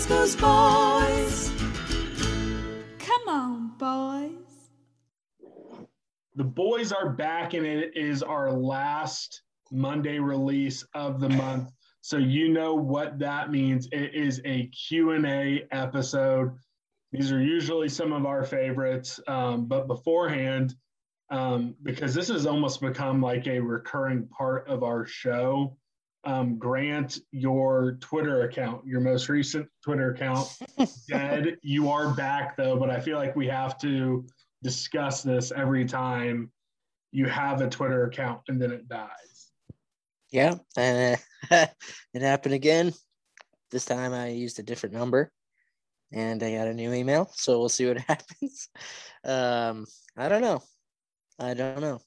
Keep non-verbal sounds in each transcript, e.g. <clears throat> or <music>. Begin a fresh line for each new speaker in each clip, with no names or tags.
Ooh, boys. Come on, boys.
The boys are back, and it is our last Monday release of the month. So you know what that means. It is a Q&A episode. These are usually some of our favorites, um, but beforehand, um, because this has almost become like a recurring part of our show, um, Grant, your Twitter account, your most recent Twitter account, <laughs> dead. You are back though, but I feel like we have to discuss this every time you have a Twitter account and then it dies.
Yeah, uh, <laughs> it happened again. This time I used a different number and I got a new email. So we'll see what <laughs> happens. Um, I don't know. I don't know.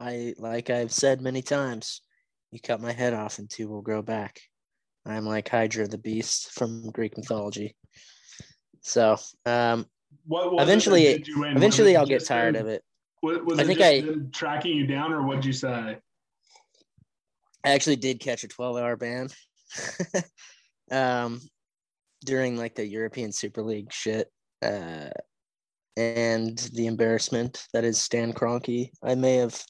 I like I've said many times, you cut my head off and two will grow back. I'm like Hydra the beast from Greek mythology. So um,
What
eventually,
it did you in?
eventually I'll get tired of it.
Was, was
I think I-
tracking you down, or what'd you say?
I actually did catch a 12 hour ban <laughs> um, during like the European Super League shit. Uh, and the embarrassment that is Stan Kroenke. I may have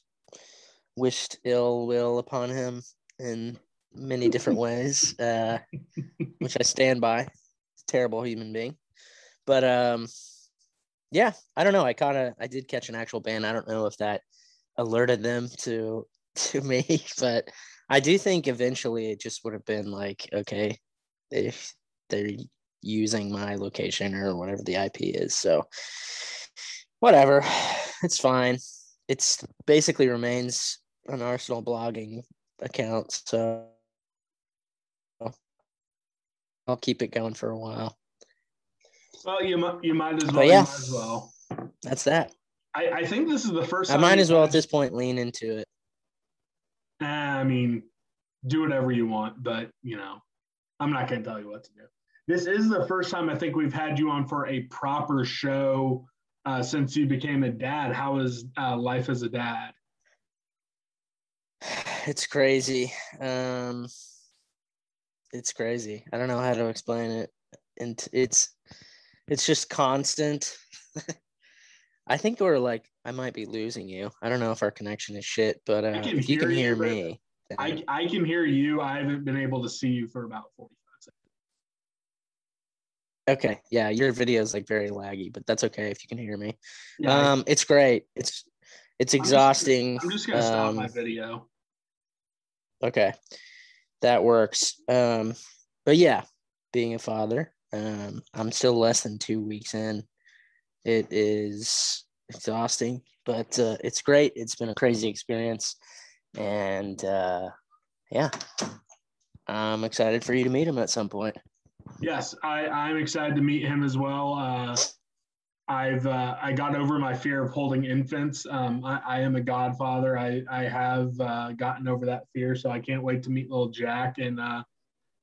wished ill will upon him in many different <laughs> ways, uh, which I stand by. Terrible human being. But um, yeah, I don't know. I kind of I did catch an actual ban. I don't know if that alerted them to <laughs> to me, but I do think eventually it just would have been like, okay, if they're using my location or whatever the IP is. So whatever. <sighs> It's fine. It's basically remains an Arsenal blogging account. So I'll keep it going for a while.
Well, you might you might as
But
well.
yeah.
As well.
That's that.
I, I think this is the first.
I
time
might as well at this point lean into it.
I mean, do whatever you want, but you know, I'm not going to tell you what to do. This is the first time I think we've had you on for a proper show uh, since you became a dad. How is uh, life as a dad?
It's crazy. Um, it's crazy. I don't know how to explain it. And it's it's just constant. <laughs> I think we're like I might be losing you. I don't know if our connection is shit, but uh, if you can
hear
hear me,
I, I can hear you. I haven't been able to see you for about 45 seconds.
okay, yeah, your video is like very laggy, but that's okay if you can hear me.
Yeah,
Um, it's great. It's it's exhausting.
I'm just going to stop
Um,
my video.
Okay, that works. Um, but yeah, being a father, um, I'm still less than two weeks in. It is exhausting, but uh, it's great. It's been a crazy experience, and uh, yeah, I'm excited for you to meet him at some point.
Yes, I, I'm excited to meet him as well. Uh, I've uh, I got over my fear of holding infants. Um, I, I am a godfather. I I have uh, gotten over that fear, so I can't wait to meet little Jack and uh,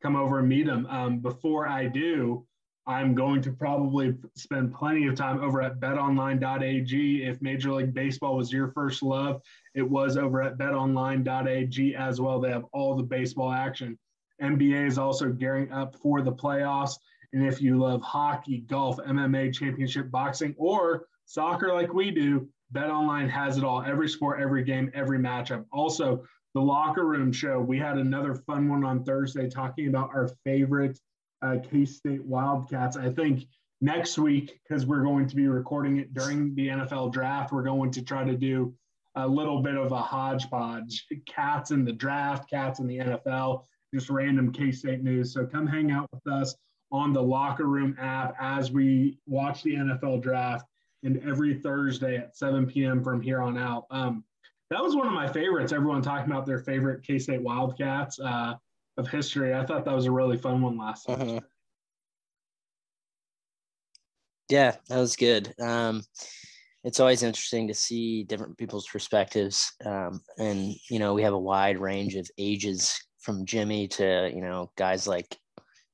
come over and meet him. Um, before I do, I'm going to probably spend plenty of time over at BetOnline.ag. If Major League Baseball was your first love, it was over at BetOnline.ag as well. They have all the baseball action. NBA is also gearing up for the playoffs. And if you love hockey, golf, MMA, championship boxing, or soccer like we do, BetOnline has it all. Every sport, every game, every matchup. Also, the locker room show. We had another fun one on Thursday talking about our favorite uh, K State Wildcats. I think next week, because we're going to be recording it during the NFL draft, we're going to try to do a little bit of a hodgepodge cats in the draft, cats in the NFL, just random K State news. So come hang out with us on the locker room app as we watch the NFL draft and every Thursday at 7 p.m. from here on out. Um, that was one of my favorites. Everyone talking about their favorite K State Wildcats. Uh, of history. I thought that was a really fun one last time.
Uh-huh. Yeah, that was good. Um, it's always interesting to see different people's perspectives. Um, and, you know, we have a wide range of ages from Jimmy to, you know, guys like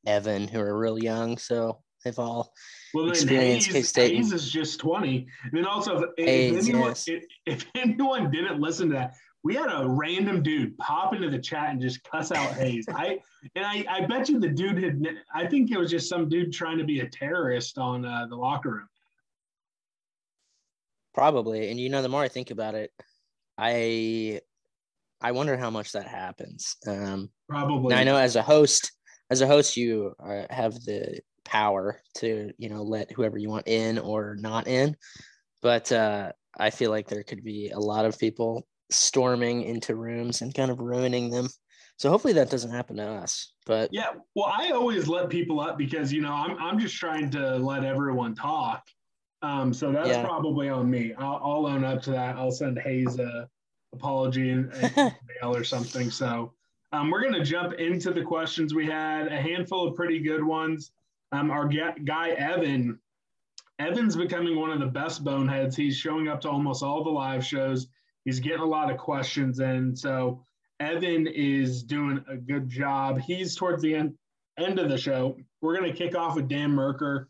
Evan who are real young. So they've all
Well,
experienced
Hayes,
K-State.
Hayes is just 20. And then also, if, if anyone,
yes.
if, if anyone didn't listen to that, we had a random dude pop into the chat and just cuss out <laughs> Hayes. I and I, I bet you the dude had. I think it was just some dude trying to be a terrorist on uh, the locker room.
Probably. And you know, the more I think about it, I I wonder how much that happens. Um,
Probably.
I know as a host, as a host, you uh, have the power to you know let whoever you want in or not in, but uh, I feel like there could be a lot of people storming into rooms and kind of ruining them. So hopefully that doesn't happen to us. But
Yeah, well, I always let people up because you know I'm I'm just trying to let everyone talk. Um, so that's
Yeah.
probably on me. I'll, I'll own up to that. I'll send Hayes a apology and an <laughs> email or something. So um, we're gonna jump into the questions we had. A handful of pretty good ones. Um, our guy Evan, Evan's becoming one of the best boneheads. He's showing up to almost all the live shows. He's getting a lot of questions in. So Evan is doing a good job. He's towards the end end of the show. We're going to kick off with Dan Merker,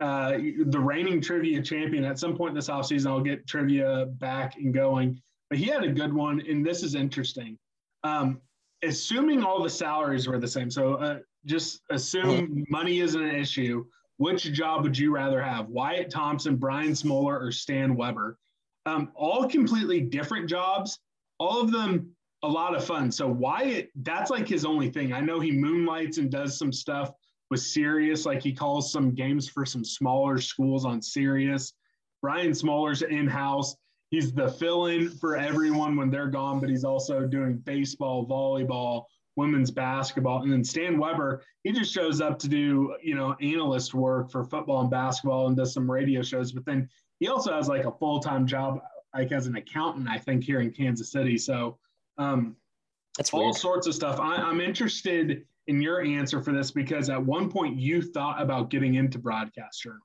uh, the reigning trivia champion. At some point this offseason, I'll get trivia back and going. But he had a good one, and this is interesting. Um, assuming all the salaries were the same, so uh, just assume money isn't an issue. Which job would you rather have? Wyatt Thompson, Brian Smoller, or Stan Weber? Um, all completely different jobs. All of them a lot of fun. So Wyatt, that's like his only thing. I know he moonlights and does some stuff with Sirius, like he calls some games for some smaller schools on Sirius. Brian Smoller's in house. He's the fill in for everyone when they're gone, but he's also doing baseball, volleyball, women's basketball. And then Stan Weber, he just shows up to do, you know, analyst work for football and basketball and does some radio shows. But then he also has like a full time job, like as an accountant, I think, here in Kansas City. So, um,
that's
all sorts of stuff. I, I'm interested in your answer for this because at one point you thought about getting into broadcast journalism.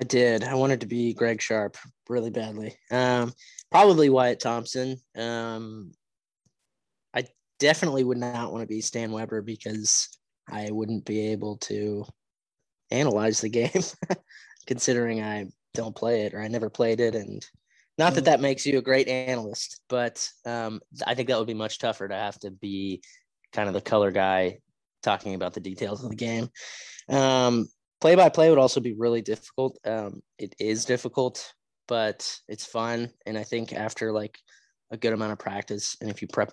I did. I wanted to be Greg Sharpe really badly. Um, probably Wyatt Thompson. Um, I definitely would not want to be Stan Weber because I wouldn't be able to analyze the game, <laughs> considering I don't play it or I never played it. And not that that makes you a great analyst, but um, I think that would be much tougher to have to be kind of the color guy talking about the details of the game. Um, play by play would also be really difficult. Um, it is difficult, but it's fun. And I think after like a good amount of practice, and if you prep,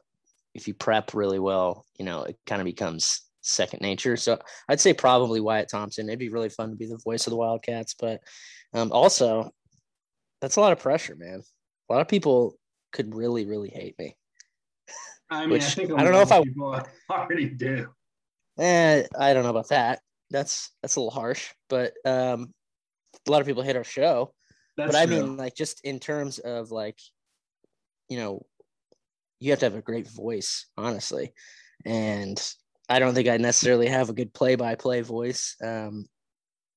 if you prep really well, you know, it kind of becomes second nature. So I'd say probably Wyatt Thompson. It'd be really fun to be the voice of the Wildcats, but um, also that's a lot of pressure, man. A lot of people could really, really hate me.
I mean, I
Which,
think a
I don't know if I- <laughs>
already do.
Eh, I don't know about that. That's that's a little harsh, but um, a lot of people hate our show.
That's
but I
true.
mean, like, just in terms of like, you know, you have to have a great voice, honestly. And I don't think I necessarily have a good play-by-play voice. Um,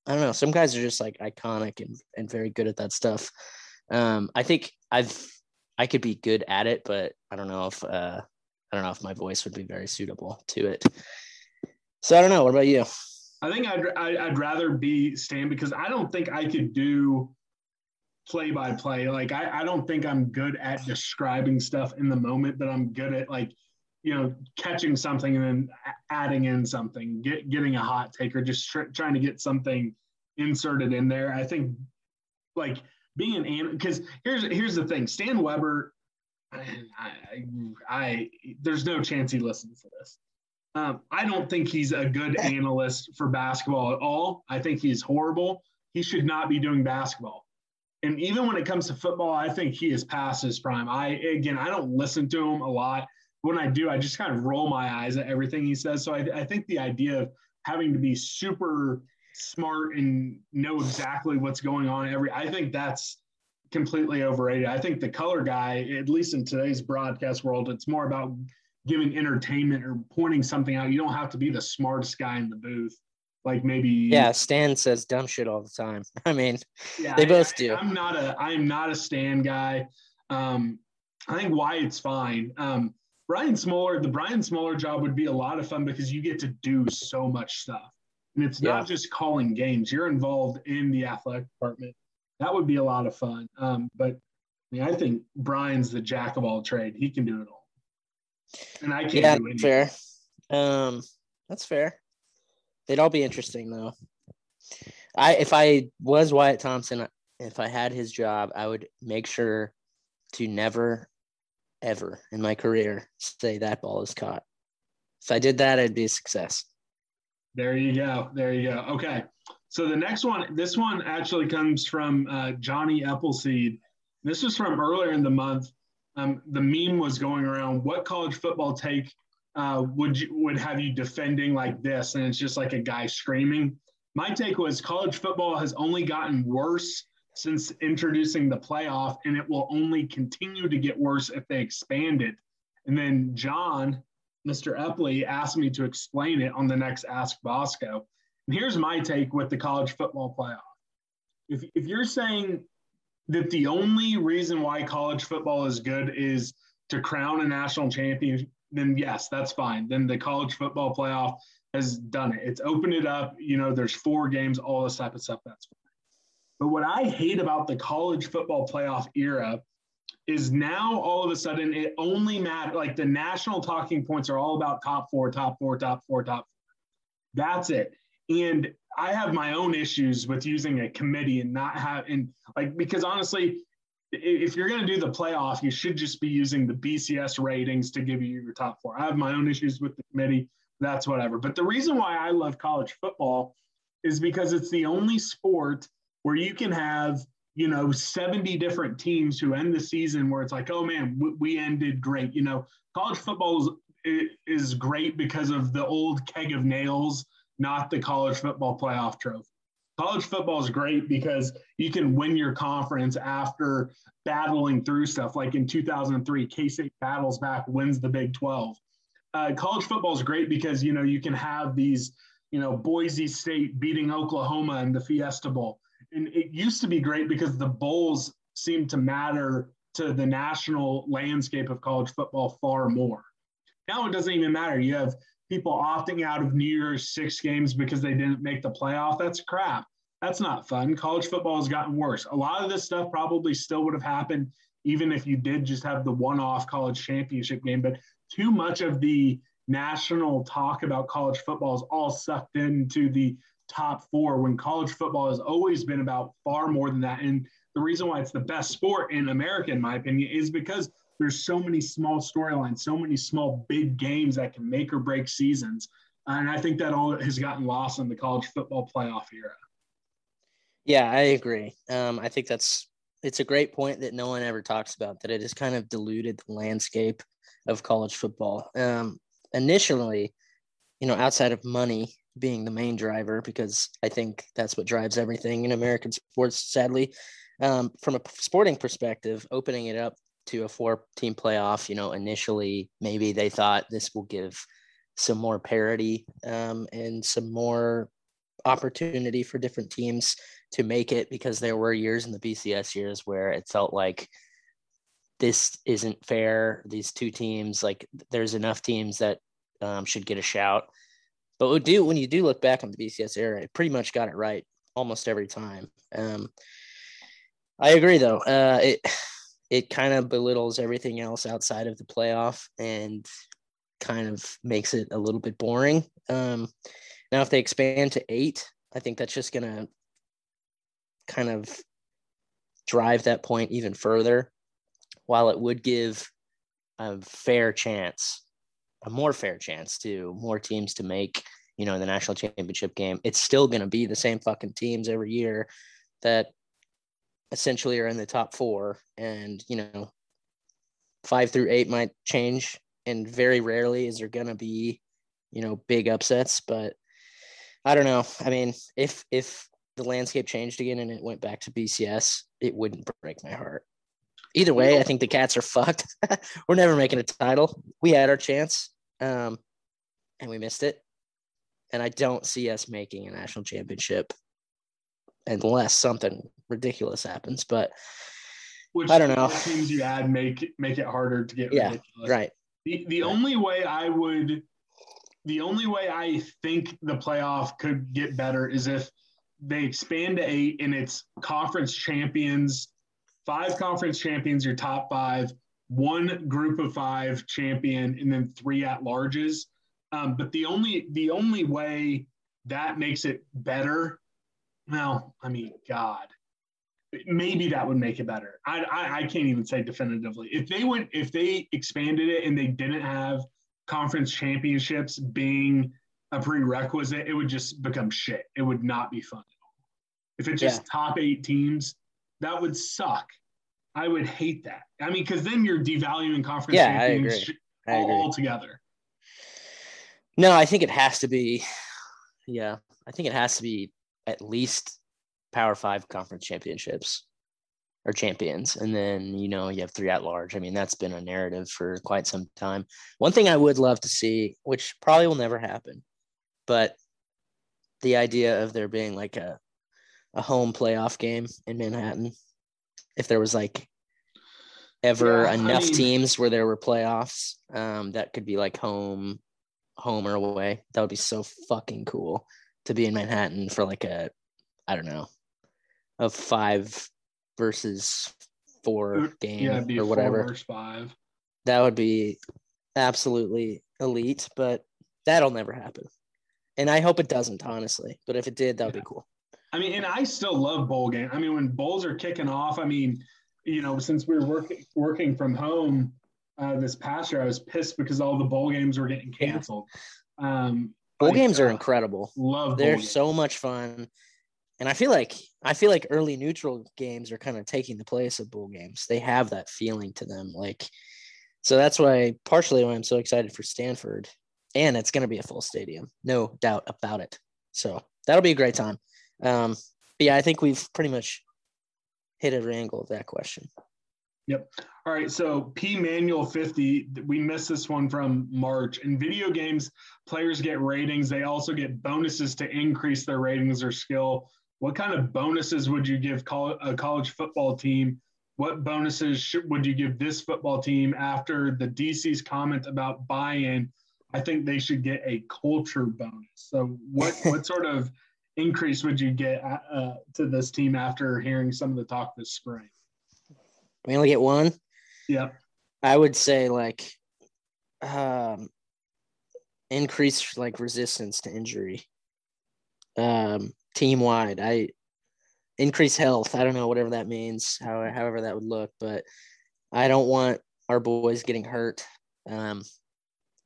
I don't know. Some guys are just like iconic and, and very good at that stuff. Um, I think I've I could be good at it, but I don't know if uh, I don't know if my voice would be very suitable to it. So I don't know. What about you?
I think I'd, I'd rather be Stan because I don't think I could do play by play. Like, I, I don't think I'm good at describing stuff in the moment, but I'm good at like, you know, catching something and then adding in something, get, getting a hot take or just tr- trying to get something inserted in there. I think like being an, an because here's, here's the thing, Stan Weber, I, I, I, there's no chance he listens to this. Um, I don't think he's a good <laughs> analyst for basketball at all. I think he's horrible. He should not be doing basketball. And even when it comes to football, I think he is past his prime. I again, I don't listen to him a lot. When I do, I just kind of roll my eyes at everything he says. So I, I think the idea of having to be super smart and know exactly what's going on every, I think that's completely overrated. I think the color guy, at least in today's broadcast world, it's more about giving entertainment or pointing something out. You don't have to be the smartest guy in the booth. Like maybe
Yeah, Stan says dumb shit all the time. <laughs> I mean,
yeah,
they both
I,
do.
I'm not a I'm not a Stan guy. Um, I think Wyatt's fine. Um, Brian Smoller, the Brian Smoller job would be a lot of fun because you get to do so much stuff. And it's
Yeah.
not just calling games. You're involved in the athletic department. That would be a lot of fun. Um, but I mean, I think Brian's the jack of all trade. He can do it all. And I can't
yeah,
do anything.
fair. Um, that's fair. They'd all be interesting though. I if I was Wyatt Thompson, if I had his job, I would make sure to never, ever in my career say that ball is caught. If I did that, I'd be a success.
There you go. There you go. Okay. So the next one, this one actually comes from uh, Johnny Appleseed. This was from earlier in the month. Um, the meme was going around. What college football take uh, would you would have you defending like this? And it's just like a guy screaming. My take was college football has only gotten worse since introducing the playoff, and it will only continue to get worse if they expand it. And then John, Mr. Epley, asked me to explain it on the next Ask Bosco. And here's my take with the college football playoff. If, if you're saying that the only reason why college football is good is to crown a national champion, then yes, that's fine. Then the college football playoff has done it. It's opened it up. You know, there's four games, all this type of stuff. That's fine. But what I hate about the college football playoff era is now all of a sudden it only matters. Like the national talking points are all about top four, top four, top four, top four. That's it. And I have my own issues with using a committee and not have and like because honestly, if you're going to do the playoff, you should just be using the BCS ratings to give you your top four. I have my own issues with the committee. That's whatever. But the reason why I love college football is because it's the only sport where you can have you know 70 different teams who end the season where it's like oh man we, ended great you know college football is, is great because of the old keg of nails not the college football playoff trophy college football is great because you can win your conference after battling through stuff like in 2003 k-state battles back wins the big 12 uh, college football is great because you know you can have these you know boise state beating oklahoma in the fiesta bowl and it used to be great because the bowls seemed to matter to the national landscape of college football far more. Now it doesn't even matter. You have people opting out of New Year's six games because they didn't make the playoff. That's crap. That's not fun. College football has gotten worse. A lot of this stuff probably still would have happened even if you did just have the one off college championship game. But too much of the national talk about college football is all sucked into the top four when college football has always been about far more than that. And the reason why it's the best sport in America, in my opinion, is because there's so many small storylines, so many small big games that can make or break seasons. And I think that all has gotten lost in the college football playoff era.
Yeah, I agree. Um, I think that's it's a great point that no one ever talks about that it has kind of diluted the landscape of college football. Um, initially, you know, outside of money being the main driver, because I think that's what drives everything in American sports, sadly. Um, from a sporting perspective, opening it up to a four team playoff, you know, initially maybe they thought this will give some more parity um, and some more opportunity for different teams to make it because there were years in the BCS years where it felt like this isn't fair. These two teams, like there's enough teams that um, should get a shout. But we do when you do look back on the BCS era, it pretty much got it right almost every time. Um, I agree though. Uh, it it kind of belittles everything else outside of the playoff and kind of makes it a little bit boring. Um, now, if they expand to eight, I think that's just gonna kind of drive that point even further. While it would give a fair chance, a more fair chance to more teams to make, you know, the national championship game, it's still going to be the same fucking teams every year that essentially are in the top four. And, you know, five through eight might change. And very rarely is there going to be, you know, big upsets. But I don't know. I mean, if, if, the landscape changed again and it went back to BCS, it wouldn't break my heart. Either way, I think the Cats are <laughs> fucked. We're never making a title. We had our chance, um, and we missed it. And I don't see us making a national championship unless something ridiculous happens. But
Which
I don't know.
Teams you add make make it harder to get
Yeah,
ridiculous.
right,
The the
Right.
only way I would, the only way I think the playoff could get better is if they expand to eight and it's conference champions, five conference champions, your top five, one group of five champion, and then three at larges. Um, but the only the only way that makes it better, well, I mean, God, maybe that would make it better. I, I I can't even say definitively. If they went, if they expanded it and they didn't have conference championships being a prerequisite, it would just become shit. It would not be fun. If it's just top eight teams, that would suck. I would hate that. I mean, because then you're devaluing conference
Yeah,
champions
agree.
altogether.
No, I think it has to be. Yeah, I think it has to be at least Power Five conference championships or champions, and then you know you have three at large. I mean, that's been a narrative for quite some time. One thing I would love to see, which probably will never happen, but the idea of there being like a a home playoff game in Manhattan, if there was like ever
Yeah, I
enough
mean-
teams where there were playoffs, um, that could be like home home or away. That would be so fucking cool to be in Manhattan for like a, I don't know, a five versus four game
Yeah,
or whatever.
versus five.
That would be absolutely elite, but that'll never happen. And I hope it doesn't, honestly. But if it did, that would be cool.
I mean, and I still love bowl game. I mean, when bowls are kicking off, I mean, you know, since we were working working from home uh, this past year, I was pissed because all the bowl games were getting
Yeah.
canceled. Um,
Bowl games are incredible.
Love
They're so much fun. And I feel like I feel like early neutral games are kind of taking the place of bowl games. They have that feeling to them. Like so that's why partially why I'm so excited for Stanford. And it's gonna be a full stadium. No doubt about it. So that'll be a great time. Um but yeah, I think we've pretty much hit every angle of that question.
All right, so P Manual 50, we missed this one from March. In video games, players get ratings. They also get bonuses to increase their ratings or skill. What kind of bonuses would you give col- a college football team? What bonuses should, would you give this football team after the DC's comment about buy-in? I think they should get a culture bonus. So, what what <laughs> sort of increase would you get uh, to this team after hearing some of the talk this spring?
We only get one.
Yep.
I would say like um increase like resistance to injury. Um team wide. I increase health. I don't know whatever that means, how, however that would look, but I don't want our boys getting hurt um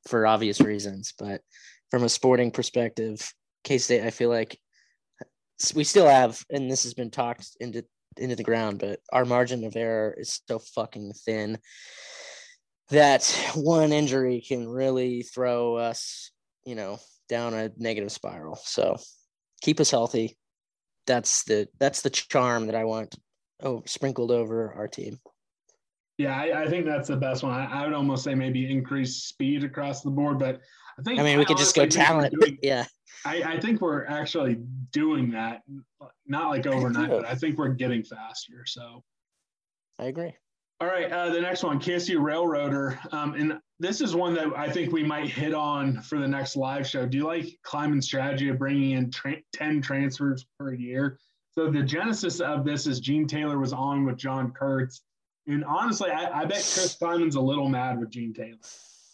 for obvious reasons, but from a sporting perspective, K-State I feel like we still have and this has been talked into into the ground, but our margin of error is so fucking thin that one injury can really throw us, you know, down a negative spiral. So keep us healthy. That's the that's the charm that I want oh sprinkled over our team.
Yeah, I, I think that's the best one. I, I would almost say maybe increase speed across the board, but I think
I mean, we could just go talent.
doing-
yeah.
I, I think we're actually doing that, not like overnight,
too.
but I think we're getting faster. So,
I agree.
all right, uh, the next one, KSU Railroader, um, and this is one that I think we might hit on for the next live show. Do you like Klieman's strategy of bringing in tra- ten transfers per year? So the genesis of this is Gene Taylor was on with John Kurtz, and honestly, I, I bet Chris Klieman's a little mad with Gene Taylor.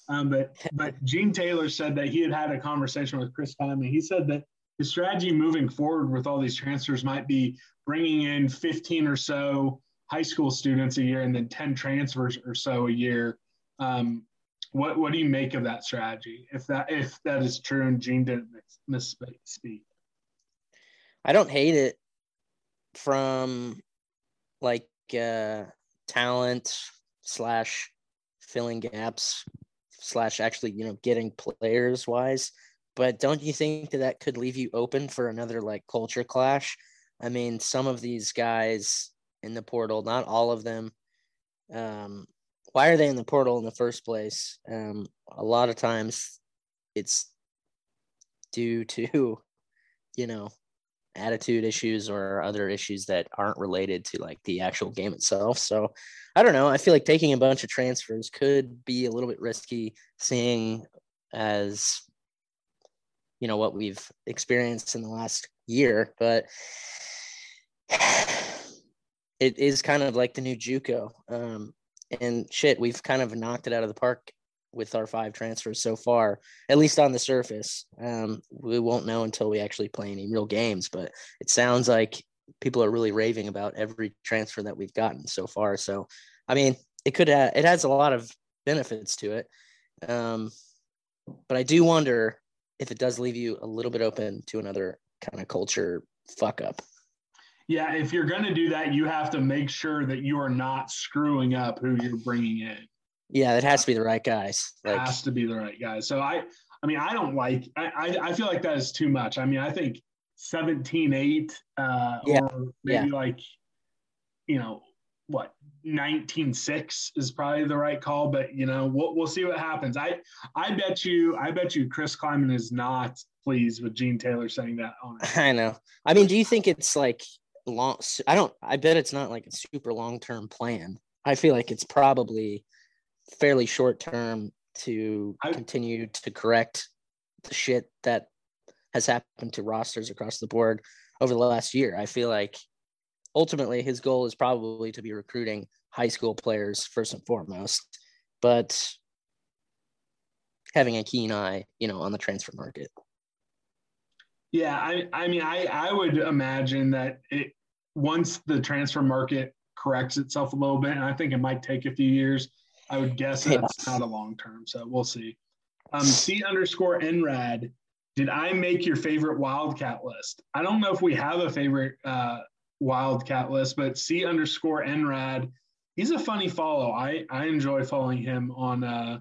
Um, but but <laughs> Gene Taylor said that he had had a conversation with Chris Klieman. He said that his strategy moving forward with all these transfers might be bringing in 15 or so high school students a year and then 10 transfers or so a year. Um, what what do you make of that strategy? If that if that is true and Gene didn't miss- misspeak.
I don't hate it from like uh talent slash filling gaps slash actually you know getting players wise but don't you think that that could leave you open for another like culture clash i mean some of these guys in the portal not all of them Um, why are they in the portal in the first place? Um, a lot of times it's due to, <laughs> you know, attitude issues or other issues that aren't related to like the actual game itself. So I don't know. I feel like taking a bunch of transfers could be a little bit risky, seeing as you know what we've experienced in the last year, but <sighs> it is kind of like the new JUCO. Um, and shit, we've kind of knocked it out of the park with our five transfers so far, at least on the surface. Um, we won't know until we actually play any real games, but it sounds like people are really raving about every transfer that we've gotten so far. So, I mean, it could ha- it has a lot of benefits to it, um, but I do wonder if it does leave you a little bit open to another kind of culture fuck up.
Yeah, if you're going to do that, you have to make sure that you are not screwing up who you're bringing in.
Yeah, it has to be the right guys.
Like, has to be the right guys. So I, I mean, I don't like. I, I, I feel like that is too much. I mean, I think 17-8, uh, yeah. or maybe yeah. like, you know, what 19-6 is probably the right call. But you know, we'll we'll see what happens. I I bet you I bet you Chris Klieman is not pleased with Gene Taylor saying that on.
It. <laughs> I know. I mean, do you think it's like long? I don't. I bet it's not like a super long term plan. I feel like it's probably fairly short term to I, continue to correct the shit that has happened to rosters across the board over the last year. I feel like ultimately his goal is probably to be recruiting high school players first and foremost, but having a keen eye, you know, on the transfer market.
Yeah, I, I mean, I, I would imagine that it once the transfer market corrects itself a little bit, and I think it might take a few years, I would guess that's not a long term. So we'll see. Um, C underscore NRAD. Did I make your favorite Wildcat list? I don't know if we have a favorite uh, Wildcat list, but C underscore NRAD. He's a funny follow. I I enjoy following him on uh,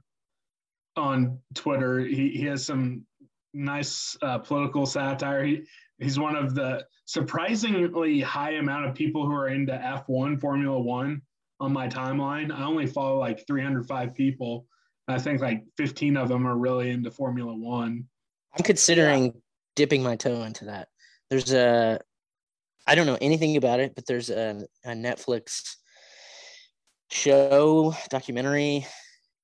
on Twitter. He he has some nice uh, political satire. He he's one of the surprisingly high amount of people who are into F1 Formula One on my timeline. I only follow like 305 people. I think like 15 of them are really into Formula One.
I'm considering yeah. dipping my toe into that. There's a, I don't know anything about it, but there's a, a Netflix show documentary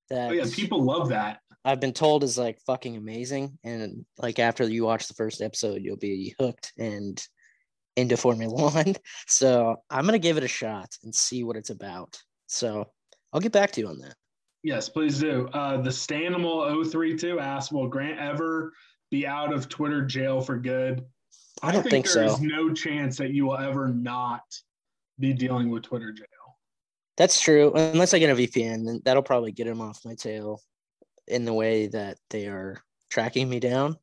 that.
Oh yeah, people love that.
I've been told is like fucking amazing, and like after you watch the first episode, you'll be hooked and into Formula One. <laughs> So I'm gonna give it a shot and see what it's about. So I'll get back to you on that.
Yes, please do. Uh, the Stanimal 032 asks, will Grant ever be out of Twitter jail for good?
I don't I think, think there so. There's
no chance that you will ever not be dealing with Twitter jail.
That's true. Unless I get a VPN, then that'll probably get him off my tail in the way that they are tracking me down.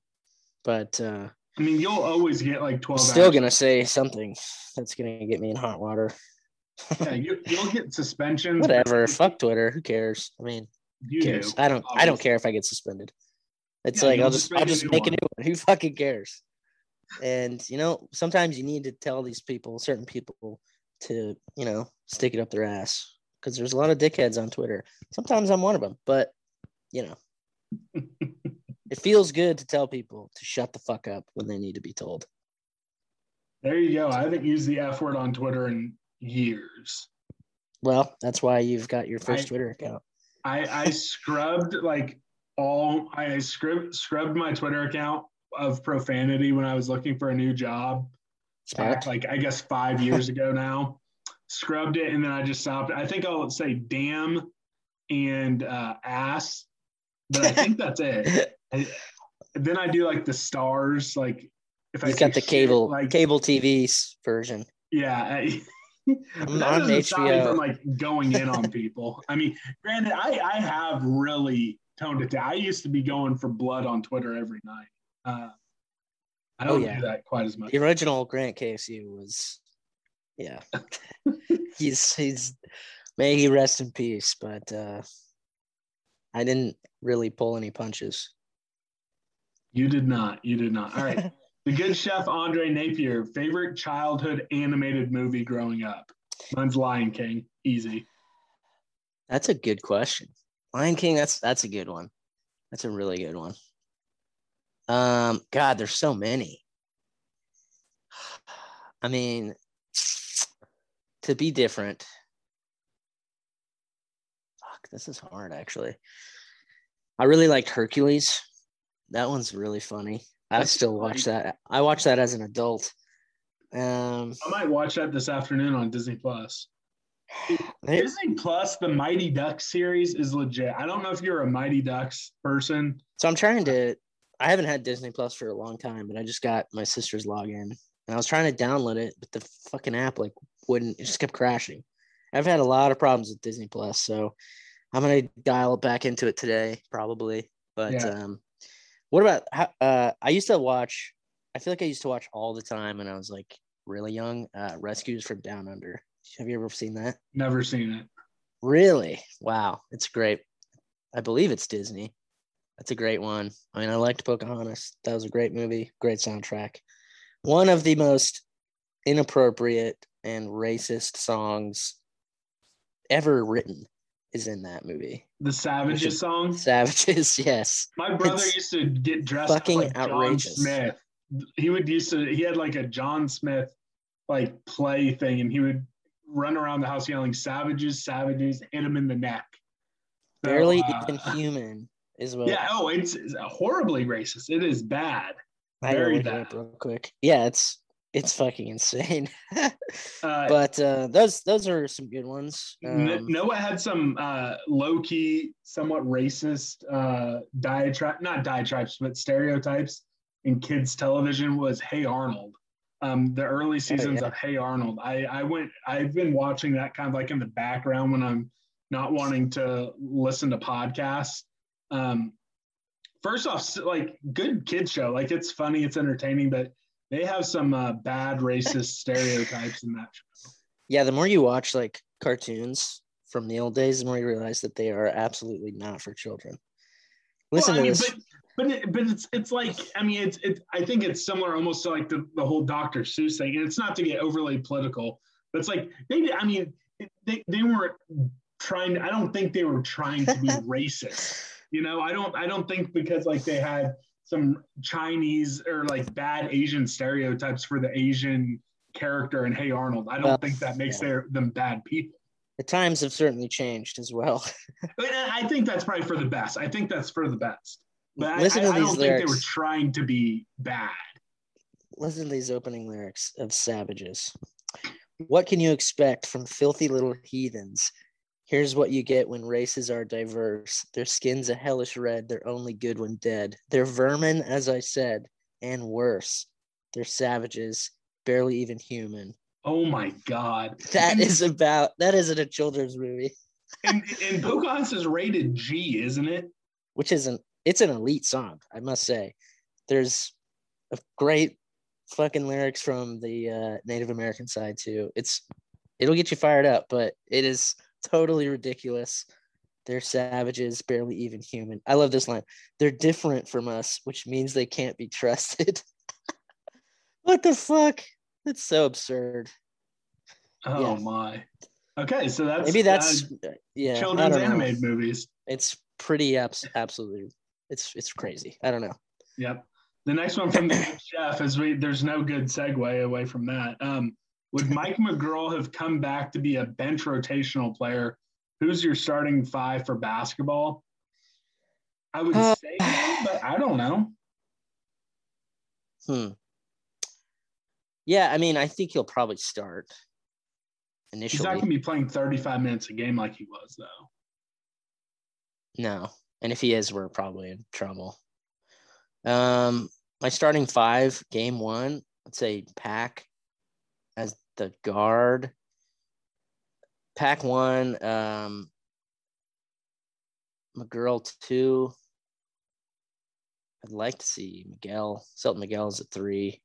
But uh,
I mean, you'll always get like 12 I'm
Still hours. gonna say something that's gonna get me in hot water. <laughs>
yeah, you, will get suspensions.
Whatever. Fuck Twitter. Who cares? I mean, who cares? Do, I don't. Obviously. I don't care if I get suspended. It's yeah, like I'll just I'll just make one. a new one. Who fucking cares? And you know, sometimes you need to tell these people, certain people, to you know stick it up their ass because there's a lot of dickheads on Twitter. Sometimes I'm one of them, but you know. <laughs> it feels good to tell people to shut the fuck up when they need to be told.
There you go. I haven't used the F word on Twitter in years.
Well, that's why you've got your first I, Twitter account.
I, I scrubbed like all I scrubbed scrubbed my Twitter account of profanity when I was looking for a new job. Back like I guess five years <laughs> ago now. Scrubbed it and then I just stopped. I think I'll say damn and uh, ass, but I think that's it. <laughs> I, then I do like the stars, like
if I got the cable like cable TV version.
Yeah. I, <laughs> that doesn't HBO. stop me from like going in on <laughs> people. I mean, granted, I I have really toned it down. I used to be going for blood on Twitter every night. Uh, I oh, don't oh, yeah. do that quite as much.
The original Grant KSU was, yeah, <laughs> he's he's may he rest in peace. But uh, I didn't really pull any punches.
You did not. You did not. All right. <laughs> the Good Chef Andre Napier, favorite childhood animated movie growing up? Mine's Lion King. Easy.
That's a good question. Lion King, that's that's a good one. That's a really good one. Um, God, there's so many. <sighs> I mean, to be different. Fuck, this is hard actually. I really liked Hercules. That one's really funny. I
That's
still watch
funny.
that. I watch that as an adult. Um,
I might watch that this afternoon on Disney Plus.
they-
Disney Plus, the Mighty Ducks series is legit. I don't know if you're a Mighty Ducks person.
So I'm trying to. I haven't had Disney Plus for a long time, but I just got my sister's login, and I was trying to download it, but the fucking app like wouldn't. It just kept crashing. I've had a lot of problems with Disney Plus, so I'm gonna dial back into it today, probably. But
Yeah.
um, what about? how- Uh, I used to watch. I feel like I used to watch all the time when I was like really young. Uh, Rescuers from Down Under. Have you ever seen that?
Never seen it.
Really? Wow, it's great. I believe it's Disney. That's a great one. I mean, I liked Pocahontas. That was a great movie, great soundtrack. One of the most inappropriate and racist songs ever written is in that movie.
The Savages song.
Savages, <laughs> yes.
My brother
It's
used to get dressed
fucking
like John
outrageous.
Smith. He would used to. He had like a John Smith like play thing, and he would run around the house yelling "Savages, savages!" Hit him in the neck. So,
Barely
uh,
even <laughs> human is what
Yeah. Oh, it's, it's horribly racist. It is bad.
I
very
look it up
bad.
real quick. Yeah, it's it's fucking insane. <laughs>
Uh,
but uh those those are some good ones. Um,
Noah had some uh, low key, somewhat racist uh, diatribe, not diatribes, but stereotypes in kids' television. Was Hey Arnold, um, the early seasons
yeah.
of Hey Arnold. I, I went, I've been watching that kind of like in the background when I'm not wanting to listen to podcasts. Um, first off, like good kids show, like it's funny, it's entertaining, but they have some uh, bad racist <laughs> stereotypes in that show.
yeah, the more you watch like cartoons from the old days, the more you realize that they are absolutely not for children. Listen
Well, I
to
mean,
this.
But, but, it, but it's it's like I mean it's it I think it's similar almost to like the, the whole Dr. Seuss thing, and it's not to get overly political, but it's like they I mean they they weren't trying. I don't think they were trying to be <laughs> racist. You know, I don't I don't think because like they had some Chinese or like bad Asian stereotypes for the Asian character in Hey Arnold. I don't
Well,
think that makes
yeah.
their them bad people.
the times have certainly changed as well. <laughs>
But I I think that's probably for the best. I think that's for the best. But I,
Listen to
I, I
these
don't think they were
lyrics.
trying to be bad.
Listen to these opening lyrics of Savages. What can you expect from filthy little heathens? Here's what you get when races are diverse. Their skin's a hellish red, they're only good when dead. They're vermin, as I said, and worse. They're savages, barely even human.
Oh my God.
That is about that isn't a children's movie,
and, <laughs> and Pocahontas is rated G, isn't it?
which isn't it's an elite song, I must say. There's a great fucking lyrics from the uh, Native American side too. It's it'll get you fired up, but it is totally ridiculous. They're savages, barely even human. I love this line. They're different from us, which means they can't be trusted. <laughs> what the fuck? That's so absurd.
Oh
Yeah.
my. Okay, so that's
Maybe that's
uh,
yeah.
Children's
don't know.
animated movies.
It's pretty abs- absolutely. It's it's crazy. I don't know.
Yep. The next one from the <clears throat> chef is we there's no good segue away from that. Um, would Mike McGuirl have come back to be a bench rotational player? Who's your starting five for basketball? I would
Uh,
say, but I don't know.
Hmm. Yeah, I mean, I think he'll probably start initially.
He's not going to be playing 35 minutes a game like he was, though.
No. And if he is, we're probably in trouble. Um, my starting five, game one, let's say Pack the guard. Pack one, um, McGuirl two. I'd like to see Miguel. Selton Miguel is a three.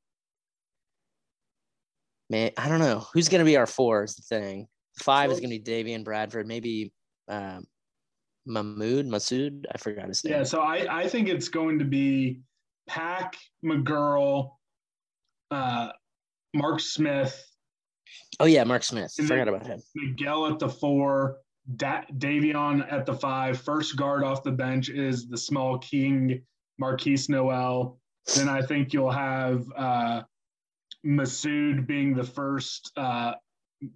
Man, I don't know who's going to be our four. Is the thing. Five is going to be Davion Bradford. Maybe um, Mahmood Massoud. I forgot his name.
Yeah, so I, I think it's going to be Pack, McGuirl, uh, Mark Smith,
Oh yeah, Mark Smith.
And
Forgot about him.
Miguel at the four, da- Davion at the five. First guard off the bench is the small king, Markquis Nowell. Then I think you'll have uh, Massoud being the first, uh,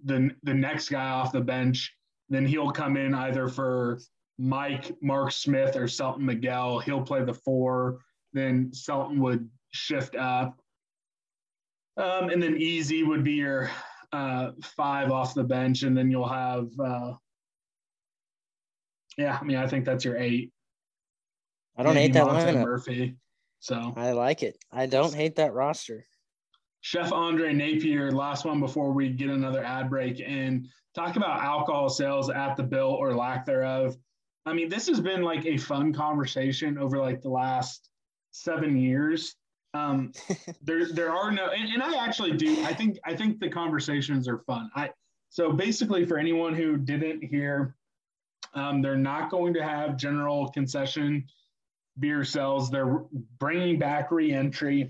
the the next guy off the bench. Then he'll come in either for Mike, Mark Smith, or Selton Miguel. He'll play the four. Then Selton would shift up. Um, and then Easy would be your uh, five off the bench. And then you'll have, uh, yeah, I mean, I think that's your eight.
I don't
Maybe
hate that
Monte
lineup.
Murphy. So
I like it. I don't hate that roster.
Chef Andre Napier, last one before we get another ad break, and talk about alcohol sales at the bill or lack thereof. I mean, this has been like a fun conversation over like the last seven years. Um, <laughs> there, there are no, and, and I actually do. I think, I think the conversations are fun. I so basically for anyone who didn't hear, um, they're not going to have general concession beer sales. They're bringing back reentry.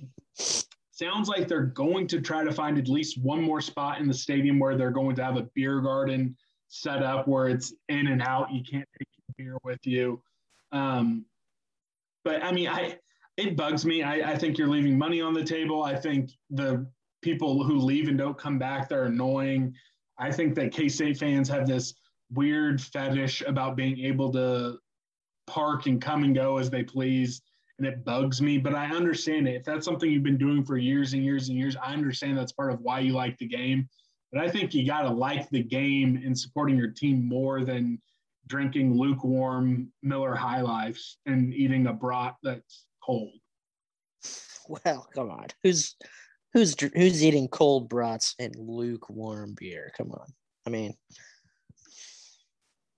Sounds like they're going to try to find at least one more spot in the stadium where they're going to have a beer garden set up where it's in and out. You can't take your beer with you. Um, but I mean, I it bugs me. I, I think you're leaving money on the table. I think the people who leave and don't come back, they're annoying. I think that K State fans have this weird fetish about being able to park and come and go as they please. And it bugs me, but I understand it. If that's something you've been doing for years and years and years, I understand that's part of why you like the game. But I think you got to like the game and supporting your team more than drinking lukewarm Miller High Lifes and eating a brat that's cold.
Well, come on. Who's who's who's eating cold brats and lukewarm beer? Come on. I mean,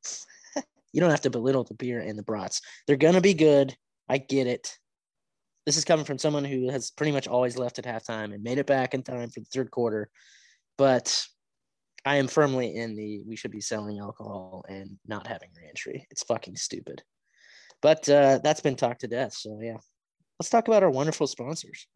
<laughs> you don't have to belittle the beer and the brats. They're gonna be good. I get it. This is coming from someone who has pretty much always left at halftime and made it back in time for the third quarter. But I am firmly in the we should be selling alcohol and not having reentry. It's fucking stupid. But uh, that's been talked to death. So yeah, let's talk about our wonderful sponsors.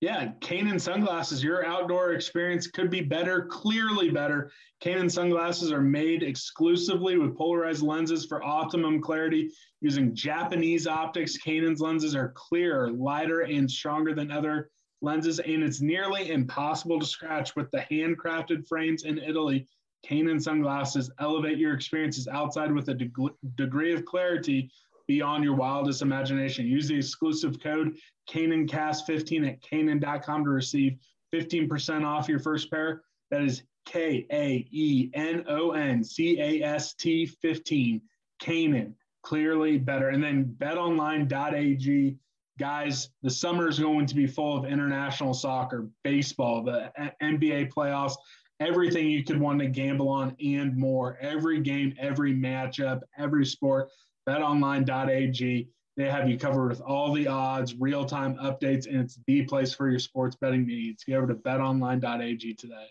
Yeah, Kaenon sunglasses. Your outdoor experience could be better, clearly better. Kaenon sunglasses are made exclusively with polarized lenses for optimum clarity using Japanese optics. Kaenon's lenses are clearer, lighter, and stronger than other lenses, and it's nearly impossible to scratch with the handcrafted frames in Italy. Kaenon sunglasses elevate your experiences outside with a deg- degree of clarity beyond your wildest imagination. Use the exclusive code KaenonCast15 at Kaenon.com to receive 15% off your first pair. That is K A E N O N C A S T 15. Canon, clearly better. And then betonline.ag. Guys, the summer is going to be full of international soccer, baseball, the NBA playoffs, everything you could want to gamble on and more. Every game, every matchup, every sport betonline.ag. They have you covered with all the odds, real time updates, and it's the place for your sports betting needs. Go over to betonline.ag today.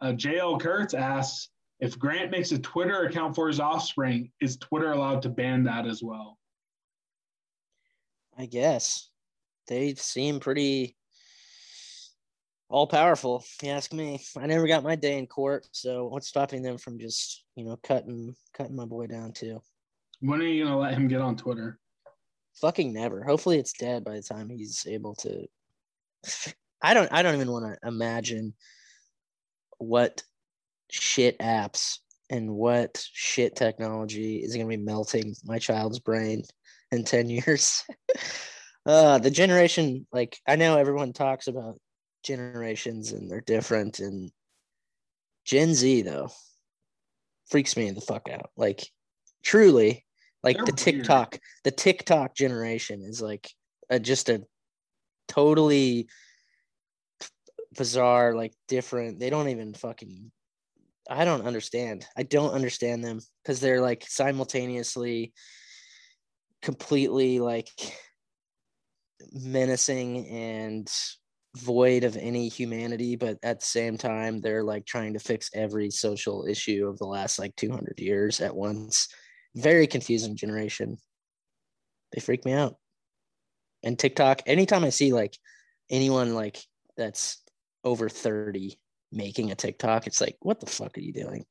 Uh, JL Kurtz asks if Grant makes a Twitter account for his offspring, is Twitter allowed to ban that as well?
I guess they seem pretty all powerful. If you ask me, I never got my day in court, so what's stopping them from just you know cutting cutting my boy down too?
When are you to let him get on Twitter?
Fucking never. Hopefully, it's dead by the time he's able to. <laughs> I don't. I don't even want to imagine what shit apps and what shit technology is going to be melting my child's brain in 10 years. <laughs> uh, the generation, like, I know everyone talks about generations and they're different. And Gen Z, though, freaks me the fuck out. Like, truly, like
They're
the
weird.
TikTok, the TikTok generation is like a, just a totally bizarre, like different. They don't even fucking. I don't understand. I don't understand them because they're like simultaneously completely like menacing and void of any humanity but at the same time they're like trying to fix every social issue of the last like 200 years at once very confusing generation they freak me out and tiktok anytime i see like anyone like that's over 30 making a tiktok it's like what the fuck are you doing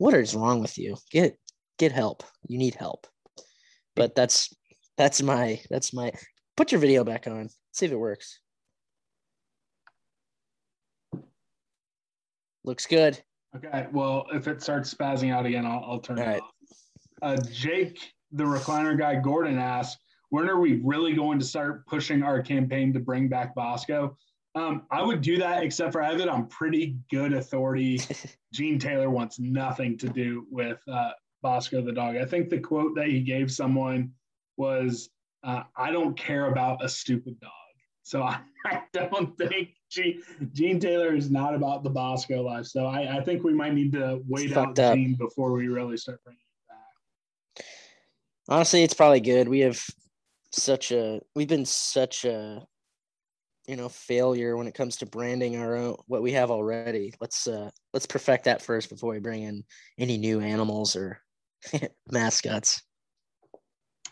what is wrong with you? Get get help. You need help. But that's that's my that's my put your video back on. See if it works. Looks good.
Okay. Well, if it starts spazzing out again, I'll, I'll turn
All
it
right.
off. Uh, Jake, the recliner guy, Gordon asked, when are we really going to start pushing our campaign to bring back Bosco? Um, I would do that, except for I have it on pretty good authority. <laughs> Gene Taylor wants nothing to do with uh, Bosco the dog. I think the quote that he gave someone was, uh, "I don't care about a stupid dog." So I, <laughs> I don't think Gene, Gene Taylor is not about the Bosco life. So I, I think we might need to wait out
fucked up.
Gene before we really start bringing.
Honestly, it's probably good. We have such a we've been such a you know failure when it comes to branding our own what we have already. Let's uh let's perfect that first before we bring in any new animals or <laughs> mascots.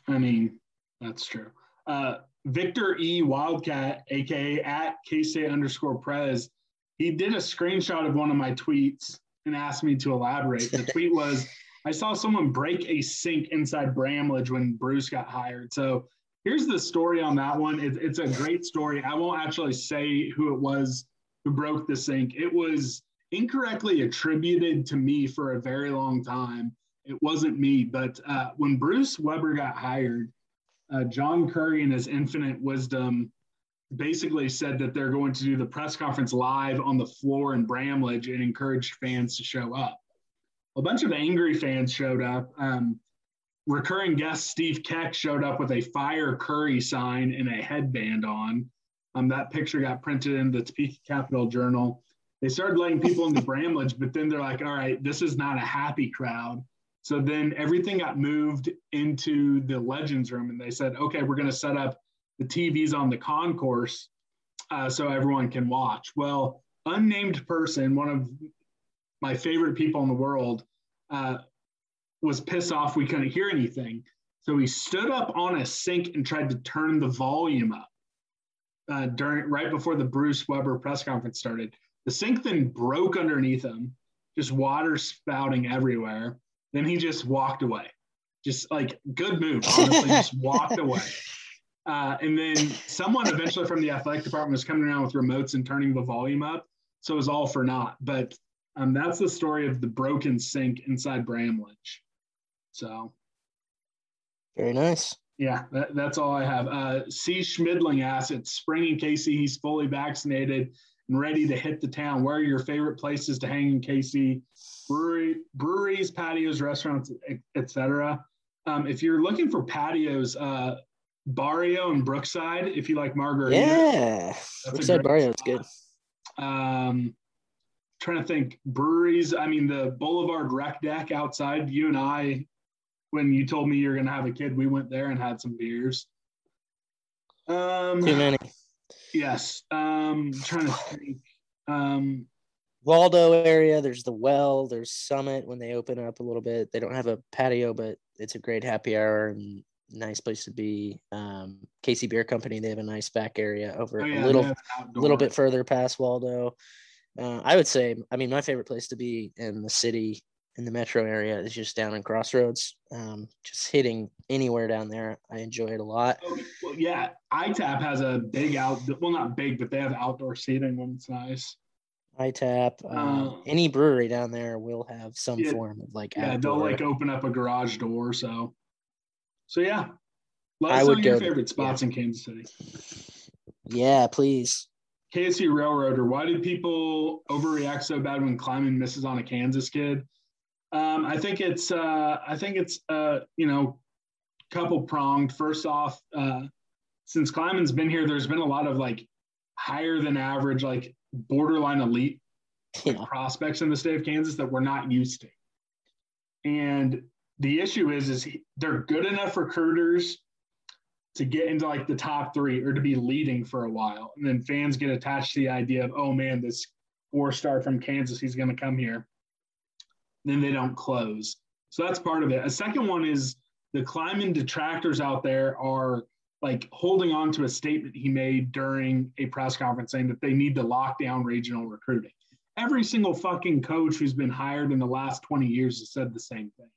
I mean, that's true. Uh, Victor E. Wildcat, aka at KState underscore Prez, he did a screenshot of one of my tweets and asked me to elaborate. The tweet was, <laughs> I saw someone break a sink inside Bramlage when Bruce got hired. So here's the story on that one. It, it's a great story. I won't actually say who it was who broke the sink. It was incorrectly attributed to me for a very long time. It wasn't me, but uh, when Bruce Weber got hired, uh, John Currie, in his infinite wisdom, basically said that they're going to do the press conference live on the floor in Bramlage and encouraged fans to show up. A bunch of angry fans showed up. Um, recurring guest Steve Keck showed up with a Fire Currie sign and a headband on. Um, that picture got printed in the Topeka Capital Journal. They started letting people into Bramlage, but then they're like, all right, this is not a happy crowd. So then everything got moved into the Legends room, and they said, okay, we're going to set up the TVs on the concourse uh, so everyone can watch. Well, unnamed person, one of my favorite people in the world, uh, was pissed off we couldn't hear anything. So he stood up on a sink and tried to turn the volume up uh, during right before the Bruce Weber press conference started. The sink then broke underneath him, just water spouting everywhere. Then he just walked away. Just like good move, honestly, just <laughs> walked away. Uh, and then someone eventually from the athletic department was coming around with remotes and turning the volume up. So it was all for naught. But um, that's the story of the broken sink inside Bramlage. So
Very nice.
yeah, that, that's all I have. Uh, C. Schmidling asks, it's spring in KC. He's fully vaccinated and ready to hit the town. Where are your favorite places to hang in KC? Brewery, breweries, patios, restaurants, etc. Um, if you're looking for patios, uh, Barrio and Brookside, if you like margarita.
Yeah. Brookside Barrio, it's good.
Um, trying to think breweries. I mean, the Boulevard Rec Deck outside. You and I, when you told me you're going to have a kid, we went there and had some beers. Um,
Too many.
yes. Um, trying to think. Um,
Waldo area, there's the well, there's Summit when they open up a little bit. They don't have a patio, but it's a great happy hour and nice place to be. Um, KC Bier Company, they have a nice back area over
oh, yeah,
a little little bit further past Waldo. Uh, I would say, I mean, my favorite place to be in the city, in the metro area, is just down in Crossroads. Um, just hitting anywhere down there, I enjoy it a lot.
Oh, well, yeah, ITAP has a big out. Well, not big, but they have outdoor seating when it's nice.
ITAP, uh,
Uh,
any brewery down there will have some
yeah,
form of like
Yeah, they'll like open up a garage door. So, so yeah. Let
I
us know
would
your
go
favorite spots in Kansas City.
yeah, please.
KSC Railroader, why did people overreact so bad when Klieman misses on a Kansas kid? Um, I think it's uh, I think it's uh, you know, couple pronged. First off, uh, since Klieman's been here, there's been a lot of like higher than average, like borderline elite
Yeah.
prospects in the state of Kansas that we're not used to. And the issue is, is he, they're good enough recruiters to get into like the top three or to be leading for a while. And then fans get attached to the idea of, oh man, this four star from Kansas, he's going to come here. Then they don't close. So that's part of it. A second one is the Klieman detractors out there are like holding on to a statement he made during a press conference saying that they need to lock down regional recruiting. every single fucking coach who's been hired in the last 20 years has said the same thing.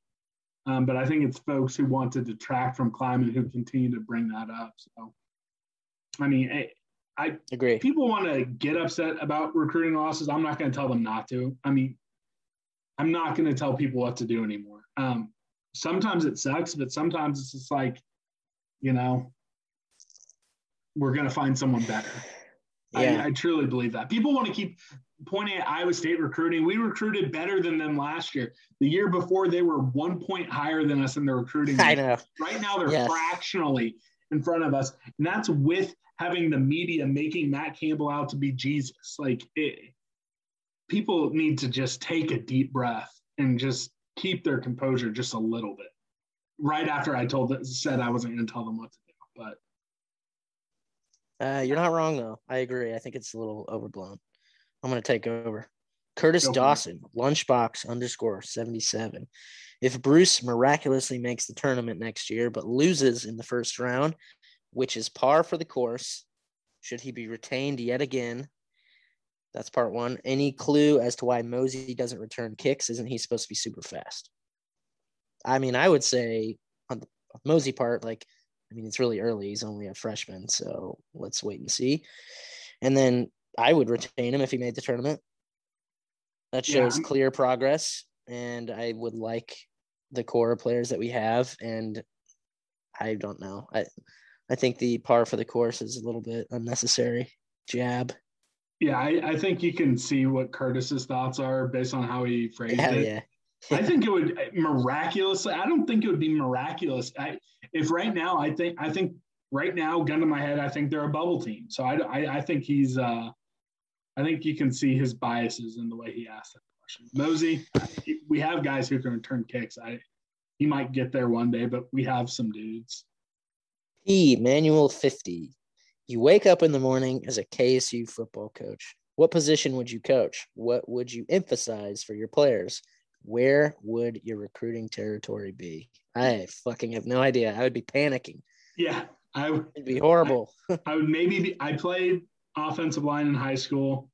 Um, but I think it's folks who want to detract from Klieman who continue to bring that up. So, I mean, I, I
Agree.
people want to get upset about recruiting losses. I'm not going to tell them not to. I mean, I'm not going to tell people what to do anymore. Um, sometimes it sucks, but sometimes it's just like, you know, we're going to find someone better.
Yeah.
I, I truly believe that. People want to keep pointing at Iowa State recruiting. We recruited better than them last year. The year before, they were one point higher than us in the recruiting.
I know.
Right now, they're
Yes.
fractionally in front of us, and that's with having the media making Matt Campbell out to be Jesus. Like, it, people need to just take a deep breath and just keep their composure just a little bit. Right after I told said I wasn't going to tell them what to do, but
Uh, you're not wrong though. I agree. I think it's a little overblown. I'm gonna take over. Curtis
Go.
Dawson, lunchbox underscore 77. If Bruce miraculously makes the tournament next year but loses in the first round, which is par for the course, should he be retained yet again? That's part one. Any clue as to why Mosey doesn't return kicks? Isn't he supposed to be super fast? I mean, I would say on the Mosey part, like, I mean, it's really early. He's only a freshman, so let's wait and see. And then I would retain him if he made the tournament. That shows
I'm-
clear progress, and I would like the core players that we have. And I don't know. I I think the par for the course is a little bit unnecessary jab.
yeah, I, I think you can see what Curtis's thoughts are based on how he phrased
Hell
it.
yeah.
I think it would <laughs> miraculously. I don't think it would be miraculous. I, if right now, I think I think right now, gun to my head, I think they're a bubble team. So I, I, I think he's. Uh, I think you can see his biases in the way he asked that question. Mosey, we have guys who can return kicks. I, he might get there one day, but we have some dudes.
P Manual 50. You wake up in the morning as a KSU football coach. What position would you coach? What would you emphasize for your players? Where would your recruiting territory be? I fucking have no idea. I would be panicking.
Yeah, I would.
It'd be horrible.
I would maybe be, I played offensive line in high school,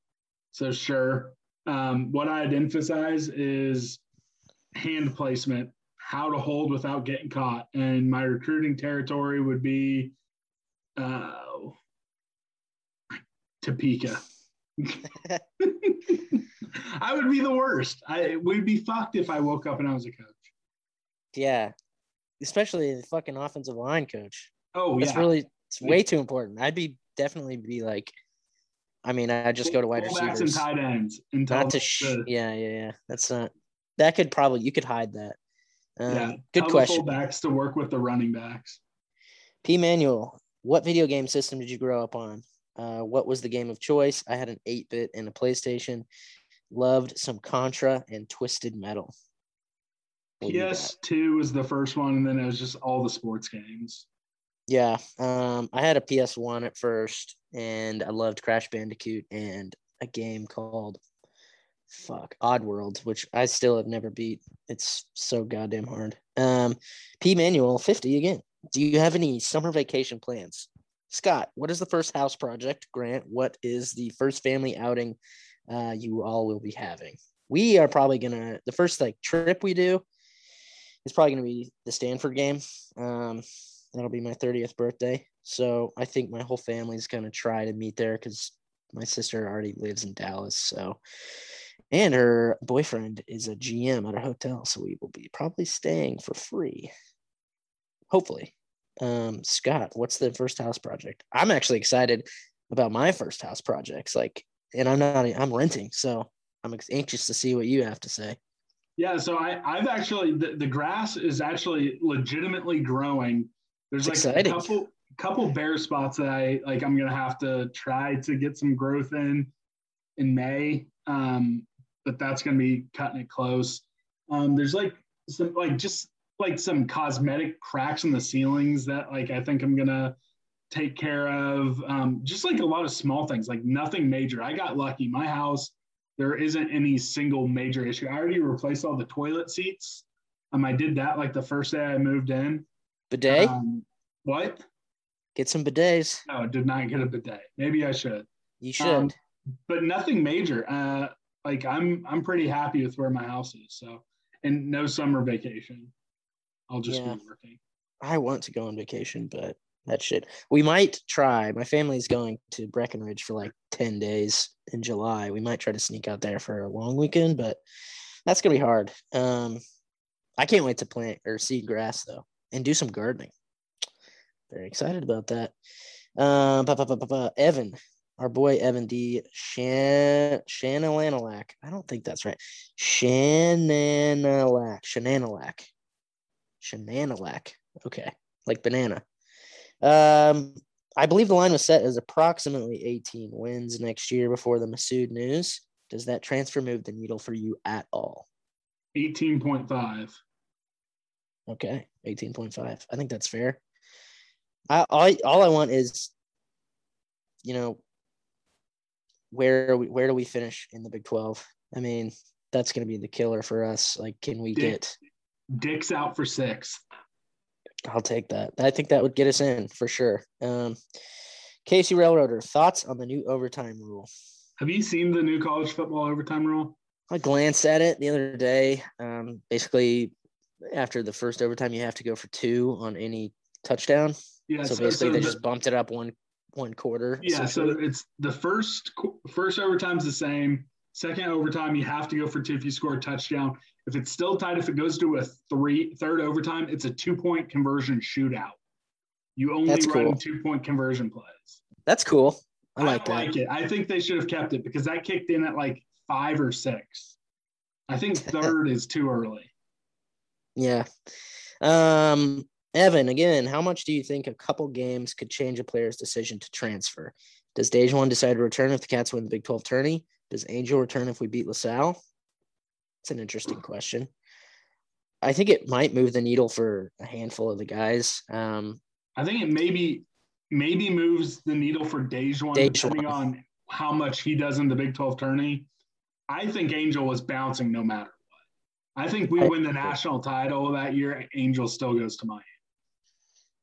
so sure. Um, what I'd emphasize is hand placement, how to hold without getting caught, and my recruiting territory would be uh, Topeka. <laughs> I would be the worst. I we'd be fucked if I woke up and I was a coach.
yeah. Especially the fucking offensive line coach.
Oh
It's
yeah,
really it's way too important. I'd be definitely be like I mean, I'd just go to wide receivers.
and tight ends. And
not to sh- yeah yeah yeah that's not that could probably you could hide that um,
yeah,
good question
Backs to work with the running backs.
p manual what video game system did you grow up on uh, what was the game of choice i had an 8-bit and a playstation loved some contra and twisted metal What do?
PS2 was the first one, and then it was just all the sports games.
Yeah um, i had a ps1 at first and i loved crash bandicoot and a game called fuck Oddworld, which I still have never beat. It's so goddamn hard. Um, P Manual 50 again. Do you have any summer vacation plans? Scott, what is the first house project? Grant, what is the first family outing uh, you all will be having? We are probably gonna the first like trip we do is probably gonna be the Stanford game. Um, that'll be my 30th birthday. So I think my whole family's gonna try to meet there because my sister already lives in Dallas. So and her boyfriend is a GM at a hotel, so we will be probably staying for free. Hopefully. Um, Scott, what's the first house project? I'm actually excited about my first house projects. Like, and I'm not, I'm renting, so I'm anxious to see what you have to say.
Yeah, so I, I've actually the, the grass is actually legitimately growing. There's like
It's
a couple couple bare spots that I like. I'm gonna have to try to get some growth in in May, um, but that's gonna be cutting it close. Um, there's like some like just like some cosmetic cracks in the ceilings that like I think I'm gonna take care of. Um, just like a lot of small things, like nothing major. I got lucky. My house there isn't any single major issue. I already replaced all the toilet seats. Um, I did that like the first day I moved in.
Bidet,
Um, what?
get some bidets.
No, I did not get a bidet. Maybe I should,
You should.
um, but nothing major. Uh, like I'm I'm pretty happy with where my house is. So and no summer vacation. I'll just
Yeah.
be working.
I want to go on vacation, but that shit. We might try. My family's going to Breckenridge for like 10 days in July. We might try to sneak out there for a long weekend, but that's gonna be hard. Um I can't wait to plant or seed grass though and do some gardening. Very excited about that. Uh, ba- ba- ba- ba- ba. Evan, our boy Evan D. Shan. I don't think that's right. Shananalak. Shananalak. Shananalak. Okay. Like banana. Um, I believe the line was set as approximately 18 wins next year before the Massoud news. Does that transfer move the needle for you at all?
18.5.
Okay, 18.5. I think that's fair. I, I all I want is, you know, where are we, where do we finish in the Big 12? I mean, that's going to be the killer for us. Like, can we
Dick.
get?
Dick's out for six.
I'll take that. I think that would get us in for sure. Um, Casey Railroader, thoughts on the new overtime rule?
Have you seen the new college football overtime rule?
I glanced at it the other day. Um, basically, after the first overtime, you have to go for two on any touchdown.
Yeah.
so basically, they
the-
just bumped it up one one quarter.
Yeah, so it's the first first overtime's the same. Second overtime, you have to go for two if you score a touchdown. If it's still tied, if it goes to a three third overtime, it's a two point conversion shootout. You only
That's
run
cool.
two point conversion plays.
that's cool. I like
don't
that.
like it. I think they should have kept it because that kicked in at like five or six. I think <laughs> third is too early.
Yeah. Um, Evan, again, how much do you think a couple games could change a player's decision to transfer? Does Dejuan decide to return if the Cats win the Big 12 tourney? Does Angel return if we beat LaSalle? It's an interesting question. I think it might move the needle for a handful of the guys. Um,
I think it maybe maybe moves the needle for Dejuan,
Dejuan.
depending on how much he does in the Big 12 tourney. I think Angel was bouncing no matter. I think we
I
win the national title that year. Angel still goes to Miami.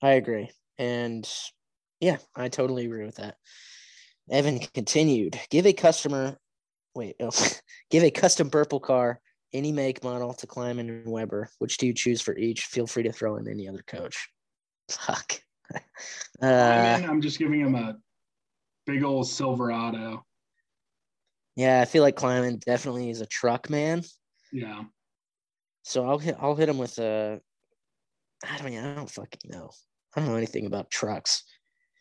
I agree. And yeah, I totally agree with that. Evan continued. Give a customer, wait, oh, <laughs> give a custom purple car, any make model to Klieman and Weber. Which do you choose for each? Feel free to throw in any other coach. Fuck. <laughs>
I
Uh,
mean, I'm just giving him a big old Silverado.
yeah, I feel like Klieman definitely is a truck man.
Yeah.
So I'll hit I'll hit him with a I don't I don't fucking know. I don't know anything about trucks.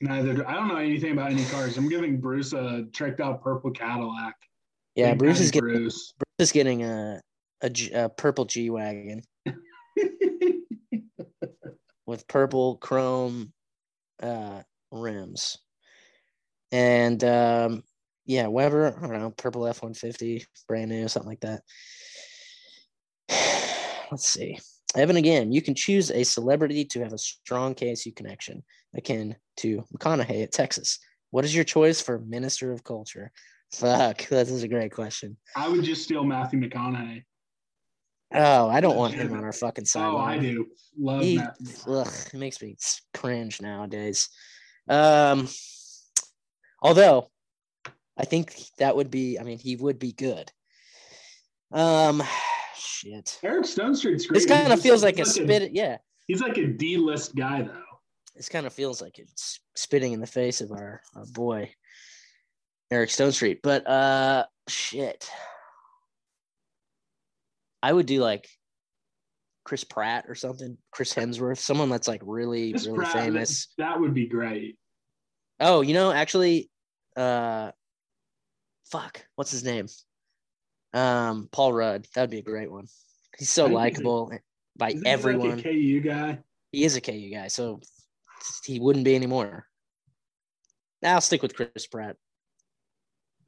Neither do I don't know anything about any cars. I'm giving Bruce a tricked out purple Cadillac.
Yeah,
Big
Bruce is getting
Bruce.
Bruce is getting a a, G, a purple G wagon <laughs> with purple chrome uh rims. And um yeah, Weber, I don't know, purple F one fifty, brand new, something like that. Let's see. Evan again, you can choose a celebrity to have a strong KSU connection, akin to McConaughey at Texas. What is your choice for Minister of Culture? Fuck, <laughs> this is a great question.
I would just steal Matthew McConaughey.
Oh, I don't want him on our fucking
Oh, I do. Love
He, ugh, it makes me cringe nowadays. Um, although I think that would be, I mean, he would be good. Um, shit.
Eric Stonestreet's great.
This kind of feels
just-
like a spit. Yeah,
He's like a D list guy though.
this kind of feels like it's spitting in the face of our, our boy Eric Stonestreet. But uh, shit. I would do like Chris Pratt or something, Chris Hemsworth, someone that's like really,
Chris
really
Pratt, that-
famous.
That, would be great.
Oh, you know, actually, uh, fuck, what's his name? Um, Paul Rudd. That would be a great one. He's so
I think he's a-
likable by everyone.
like a KU guy.
he is a KU guy, so he wouldn't be anymore. I'll stick with Chris Pratt.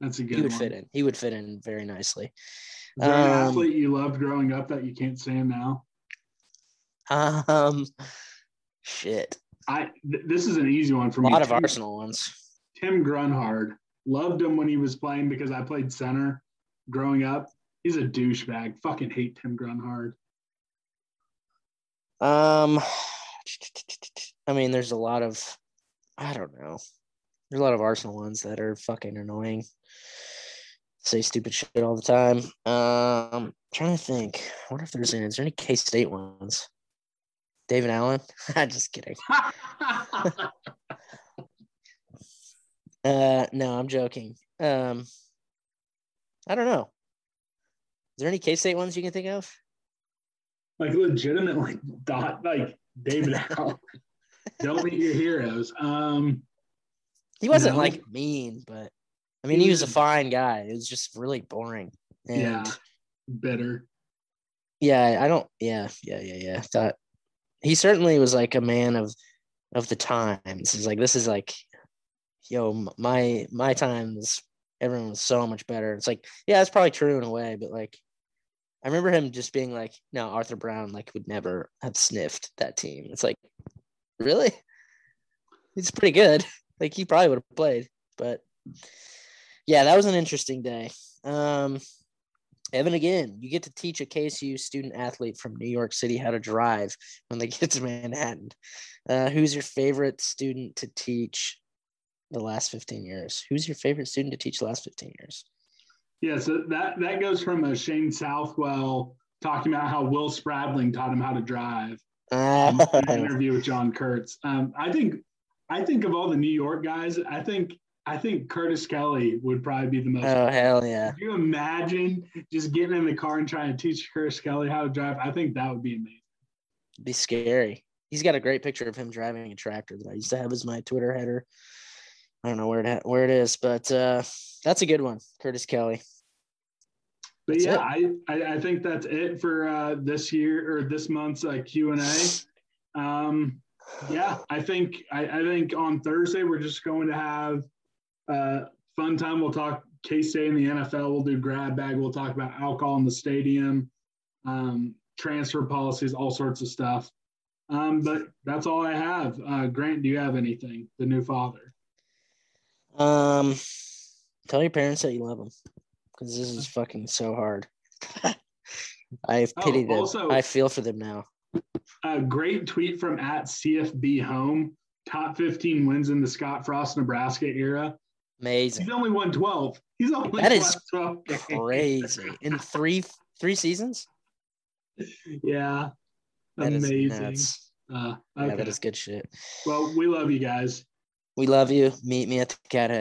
That's a good
He would
one.
fit in. He would fit in very nicely.
Is there an
Um,
athlete you loved growing up that you can't stand now?
Um, shit,
I th- this is an easy one for
a
me.
lot of
Tim,
Arsenal ones.
Tim Grunhard. Loved him when he was playing because I played center growing up. He's a douchebag. Fucking hate Tim Grunhard.
Um, I mean, there's a lot of, I don't know. There's a lot of Arsenal ones that are fucking annoying. say stupid shit all the time. Um, trying to think. I wonder if there's any. Is there any K State ones? David Allen? <laughs> I just kidding. <laughs> Uh, no, I'm joking. Um, I don't know. Is there any K State ones you can think of?
like legitimately dot like David <laughs> Allen. Don't meet your heroes. Um,
He wasn't
No.
like mean, but I mean,
He
he was a fine guy. It was just really boring. And
yeah, bitter.
yeah, I don't. Yeah, yeah, yeah, yeah. Thought he certainly was like a man of of the times. He's like, this is like, yo, my my times. Everyone was so much better. It's like, yeah, it's probably true in a way, but like, I remember him just being like, no, Arthur Brown like would never have sniffed that team. It's like, really? He's pretty good. <laughs> Like he probably would have played, but yeah, that was an interesting day. Um, Evan, again, you get to teach a KSU student athlete from New York City how to drive when they get to Manhattan. Uh, who's your favorite student to teach the last 15 years? Who's your favorite student to teach the last 15 years?
Yeah, so that that goes from a Shane Southwell talking about how Will Spradling taught him how to drive. Um, in an
oh, <laughs>
interview with John Kurtz. Um, I think I think of all the New York guys, I think I think Curtis Kelly would probably be the most.
Oh hell yeah.
Could you imagine just getting in the car and trying to teach Curtis Kelly how to drive? I think that would be amazing.
It'd be scary. He's got a great picture of him driving a tractor that I used to have as my Twitter header. I don't know where it where it is, but uh, that's a good one, Curtis Kelly.
But
That's
yeah, I, I I think that's it for uh, this year or this month's uh, Q and A. Um, yeah, I think I, I think on Thursday we're just going to have uh, fun time. We'll talk K State in the NFL. We'll do grab bag. We'll talk about alcohol in the stadium, um, transfer policies, all sorts of stuff. Um, but that's all I have. Uh, Grant, do you have anything? The new father.
Um, tell your parents that you love them because this is fucking so hard. <laughs> I
Oh,
pity them.
also-
I feel for them now.
A great tweet from at CFB Home. Top 15 wins in the Scott Frost, Nebraska era.
Amazing,
He's only won 12. He's only
That is
12
crazy. In three three seasons,
Yeah.
that is
Amazing.
nuts.
Uh,
Yeah, that is good shit.
well, we love you guys.
We love you. Meet me at the cat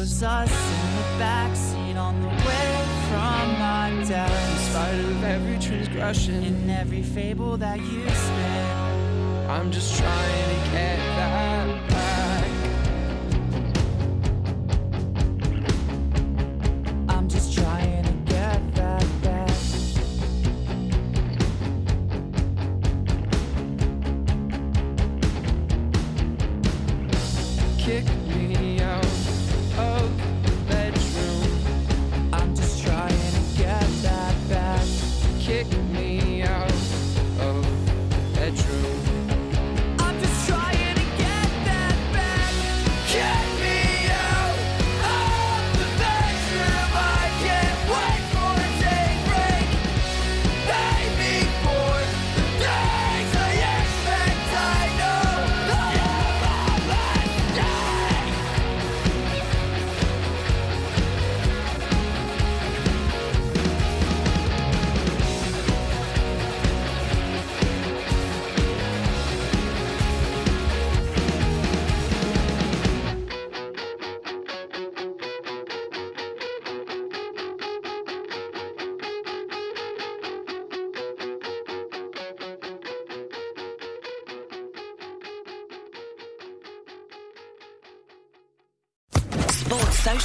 was
us in the backseat on the way from my
death.
In
spite of every transgression,
In every fable that you spin,
I'm just trying to get that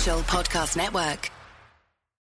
Podcast Network.